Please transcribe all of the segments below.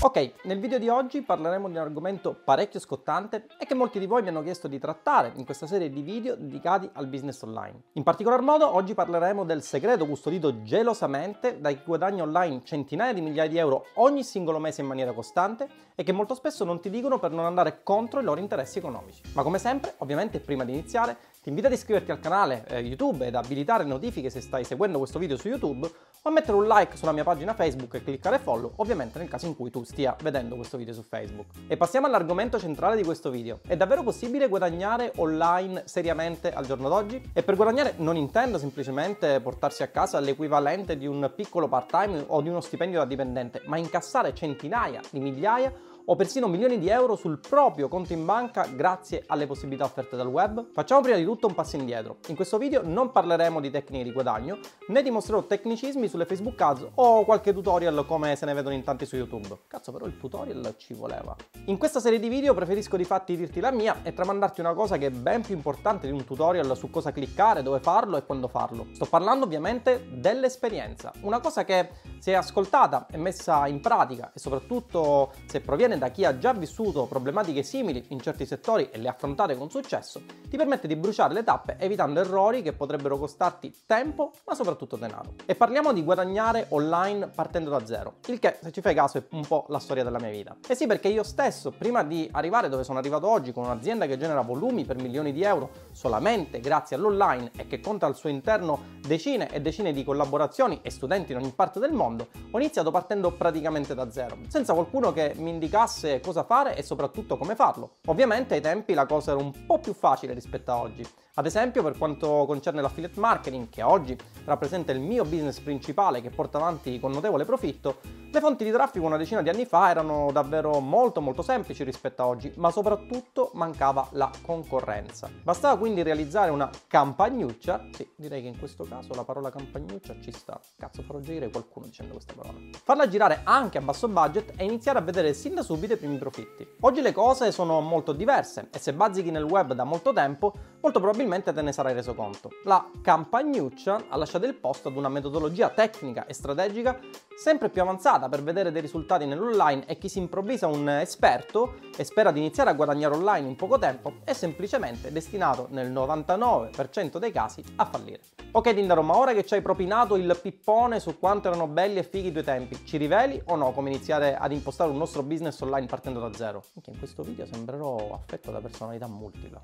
Ok, nel video di oggi parleremo di un argomento parecchio scottante e che molti di voi mi hanno chiesto di trattare in questa serie di video dedicati al business online. In particolar modo oggi parleremo del segreto custodito gelosamente da chi guadagna online centinaia di migliaia di euro ogni singolo mese in maniera costante e che molto spesso non ti dicono per non andare contro i loro interessi economici. Ma come sempre, ovviamente prima di iniziare, ti invito ad iscriverti al canale eh, YouTube ed abilitare notifiche se stai seguendo questo video su YouTube o a mettere un like sulla mia pagina Facebook e cliccare follow, ovviamente nel caso in cui tu stia vedendo questo video su Facebook. E passiamo all'argomento centrale di questo video. È davvero possibile guadagnare online seriamente al giorno d'oggi? E per guadagnare non intendo semplicemente portarsi a casa l'equivalente di un piccolo part-time o di uno stipendio da dipendente, ma incassare centinaia di migliaia o persino milioni di euro sul proprio conto in banca grazie alle possibilità offerte dal web? Facciamo prima di tutto un passo indietro. In questo video non parleremo di tecniche di guadagno, né dimostrerò tecnicismi sulle Facebook Ads o qualche tutorial come se ne vedono in tanti su YouTube. Cazzo, però il tutorial ci voleva. In questa serie di video preferisco di fatti dirti la mia e tramandarti una cosa che è ben più importante di un tutorial su cosa cliccare, dove farlo e quando farlo. Sto parlando ovviamente dell'esperienza, una cosa che se ascoltata e messa in pratica e soprattutto se proviene da chi ha già vissuto problematiche simili in certi settori e le affrontate con successo, ti permette di bruciare le tappe evitando errori che potrebbero costarti tempo ma soprattutto denaro. E parliamo di guadagnare online partendo da zero, il che se ci fai caso è un po' la storia della mia vita. E sì perché io stesso prima di arrivare dove sono arrivato oggi con un'azienda che genera volumi per milioni di euro solamente grazie all'online e che conta al suo interno decine e decine di collaborazioni e studenti in ogni parte del mondo, ho iniziato partendo praticamente da zero, senza qualcuno che mi indicasse cosa fare e soprattutto come farlo. Ovviamente ai tempi la cosa era un po' più facile rispetto a oggi. Ad esempio per quanto concerne l'affiliate marketing, che oggi rappresenta il mio business principale che porta avanti con notevole profitto, le fonti di traffico una decina di anni fa erano davvero molto molto semplici rispetto a oggi, ma soprattutto mancava la concorrenza. Bastava quindi realizzare una campagnuccia, sì, direi che in questo caso la parola campagnuccia ci sta, cazzo farò girare qualcuno dicendo questa parola. Farla girare anche a basso budget e iniziare a vedere sin da subito i primi profitti. Oggi le cose sono molto diverse e se bazzichi nel web da molto tempo, molto probabilmente te ne sarai reso conto. La campagnuccia ha lasciato il posto ad una metodologia tecnica e strategica sempre più avanzata per vedere dei risultati nell'online e chi si improvvisa un esperto e spera di iniziare a guadagnare online in poco tempo è semplicemente destinato nel 99% dei casi a fallire. Ok Tindaro, ma ora che ci hai propinato il pippone su quanto erano belli e fighi i tuoi tempi, ci riveli o no come iniziare ad impostare un nostro business online partendo da zero? Anche in questo video sembrerò affetto da personalità multipla.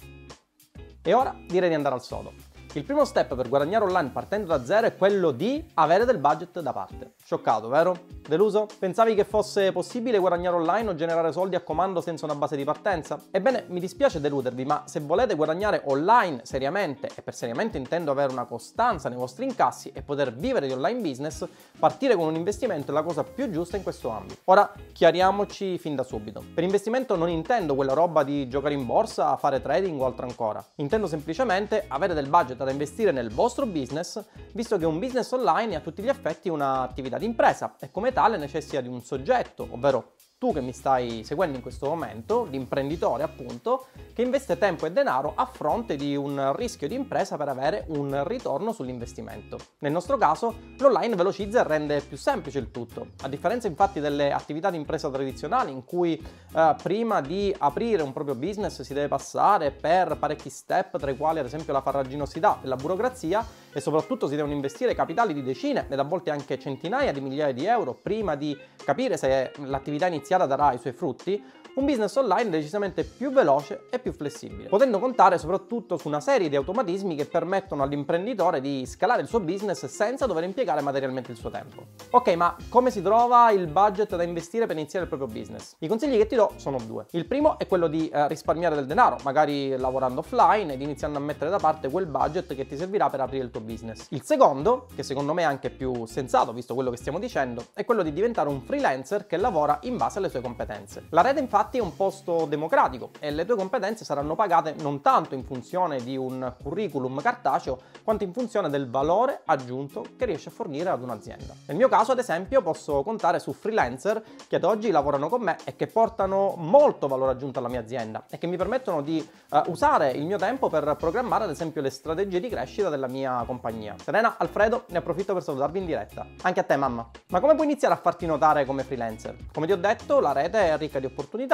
E ora direi di andare al sodo. Il primo step per guadagnare online partendo da zero è quello di avere del budget da parte. Scioccato, vero? Deluso? Pensavi che fosse possibile guadagnare online o generare soldi a comando senza una base di partenza? Ebbene, mi dispiace deludervi, ma se volete guadagnare online seriamente, e per seriamente intendo avere una costanza nei vostri incassi e poter vivere di online business, partire con un investimento è la cosa più giusta in questo ambito. Ora, chiariamoci fin da subito. Per investimento non intendo quella roba di giocare in borsa, fare trading o altro ancora. Intendo semplicemente avere del budget da investire nel vostro business, visto che un business online è a tutti gli effetti un'attività di impresa e come tale necessita di un soggetto, ovvero tu che mi stai seguendo in questo momento, l'imprenditore appunto, che investe tempo e denaro a fronte di un rischio di impresa per avere un ritorno sull'investimento. Nel nostro caso l'online velocizza e rende più semplice il tutto, a differenza infatti delle attività di impresa tradizionali in cui eh, prima di aprire un proprio business si deve passare per parecchi step, tra i quali ad esempio la farraginosità e la burocrazia e soprattutto si devono investire capitali di decine ed a volte anche centinaia di migliaia di euro prima di capire se l'attività iniziale iniziata darà i suoi frutti, un business online decisamente più veloce e più flessibile, potendo contare soprattutto su una serie di automatismi che permettono all'imprenditore di scalare il suo business senza dover impiegare materialmente il suo tempo. Ok, ma come si trova il budget da investire per iniziare il proprio business? I consigli che ti do sono due. Il primo è quello di eh, risparmiare del denaro, magari lavorando offline ed iniziando a mettere da parte quel budget che ti servirà per aprire il tuo business. Il secondo, che secondo me è anche più sensato visto quello che stiamo dicendo, è quello di diventare un freelancer che lavora in base alle sue competenze. La rete infatti Infatti è un posto democratico e le tue competenze saranno pagate non tanto in funzione di un curriculum cartaceo, quanto in funzione del valore aggiunto che riesci a fornire ad un'azienda. Nel mio caso, ad esempio, posso contare su freelancer che ad oggi lavorano con me e che portano molto valore aggiunto alla mia azienda e che mi permettono di uh, usare il mio tempo per programmare ad esempio le strategie di crescita della mia compagnia. Serena, Alfredo, ne approfitto per salutarvi in diretta. Anche a te, mamma. Ma come puoi iniziare a farti notare come freelancer? Come ti ho detto, la rete è ricca di opportunità.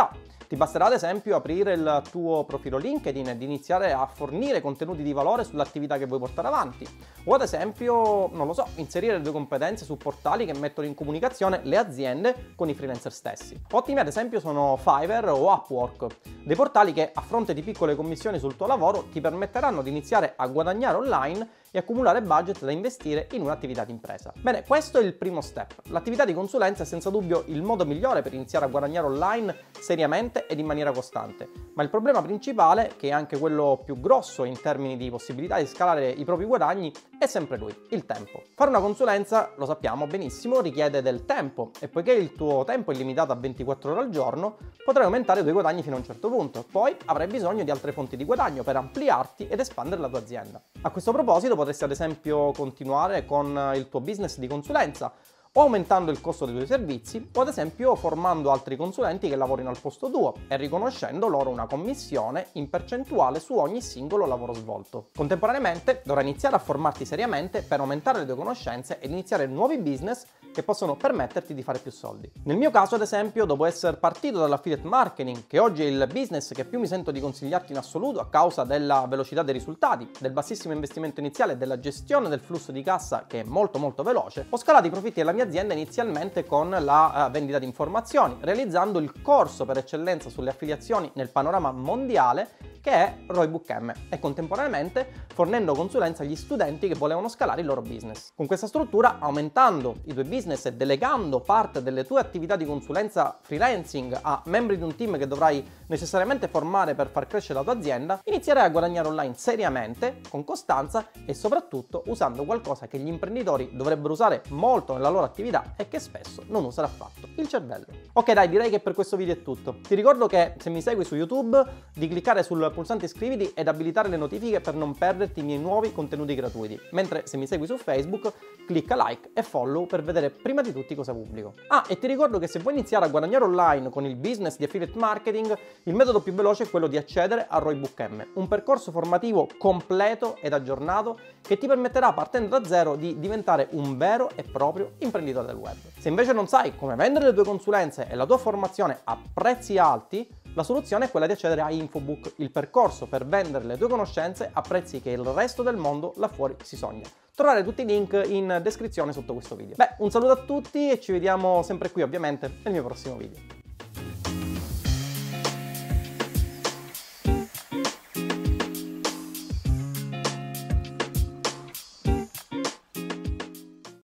Ti basterà ad esempio aprire il tuo profilo LinkedIn ed iniziare a fornire contenuti di valore sull'attività che vuoi portare avanti. O ad esempio, non lo so, inserire le tue competenze su portali che mettono in comunicazione le aziende con i freelancer stessi. Ottimi ad esempio sono Fiverr o Upwork, dei portali che a fronte di piccole commissioni sul tuo lavoro ti permetteranno di iniziare a guadagnare online e accumulare budget da investire in un'attività di impresa. Bene, questo è il primo step. L'attività di consulenza è senza dubbio il modo migliore per iniziare a guadagnare online seriamente ed in maniera costante, ma il problema principale, che è anche quello più grosso in termini di possibilità di scalare i propri guadagni, è sempre lui, il tempo. Fare una consulenza, lo sappiamo benissimo, richiede del tempo e poiché il tuo tempo è limitato a 24 ore al giorno, potrai aumentare i tuoi guadagni fino a un certo punto, poi avrai bisogno di altre fonti di guadagno per ampliarti ed espandere la tua azienda. A questo proposito potresti ad esempio continuare con il tuo business di consulenza o aumentando il costo dei tuoi servizi o ad esempio formando altri consulenti che lavorino al posto tuo e riconoscendo loro una commissione in percentuale su ogni singolo lavoro svolto. Contemporaneamente dovrai iniziare a formarti seriamente per aumentare le tue conoscenze ed iniziare nuovi business che possono permetterti di fare più soldi. Nel mio caso ad esempio dopo essere partito dall'affiliate marketing che oggi è il business che più mi sento di consigliarti in assoluto a causa della velocità dei risultati, del bassissimo investimento iniziale e della gestione del flusso di cassa che è molto molto veloce, ho scalato i profitti della mia azienda inizialmente con la uh, vendita di informazioni, realizzando il corso per eccellenza sulle affiliazioni nel panorama mondiale che è Roybook M e contemporaneamente fornendo consulenza agli studenti che volevano scalare il loro business. Con questa struttura, aumentando i tuoi business e delegando parte delle tue attività di consulenza freelancing a membri di un team che dovrai necessariamente formare per far crescere la tua azienda, inizierai a guadagnare online seriamente, con costanza e soprattutto usando qualcosa che gli imprenditori dovrebbero usare molto nella loro attività e che spesso non usano affatto, il cervello. Ok dai, direi che per questo video è tutto. Ti ricordo che se mi segui su YouTube di cliccare sul pulsante iscriviti ed abilitare le notifiche per non perderti i miei nuovi contenuti gratuiti, mentre se mi segui su Facebook clicca like e follow per vedere prima di tutti cosa pubblico. Ah, e ti ricordo che se vuoi iniziare a guadagnare online con il business di affiliate marketing, il metodo più veloce è quello di accedere a Roybook M, un percorso formativo completo ed aggiornato che ti permetterà partendo da zero di diventare un vero e proprio imprenditore del web. Se invece non sai come vendere le tue consulenze e la tua formazione a prezzi alti, la soluzione è quella di accedere a Infobook, il percorso per vendere le tue conoscenze a prezzi che il resto del mondo là fuori si sogna. Trovare tutti i link in descrizione sotto questo video. Beh, un saluto a tutti e ci vediamo sempre qui ovviamente nel mio prossimo video.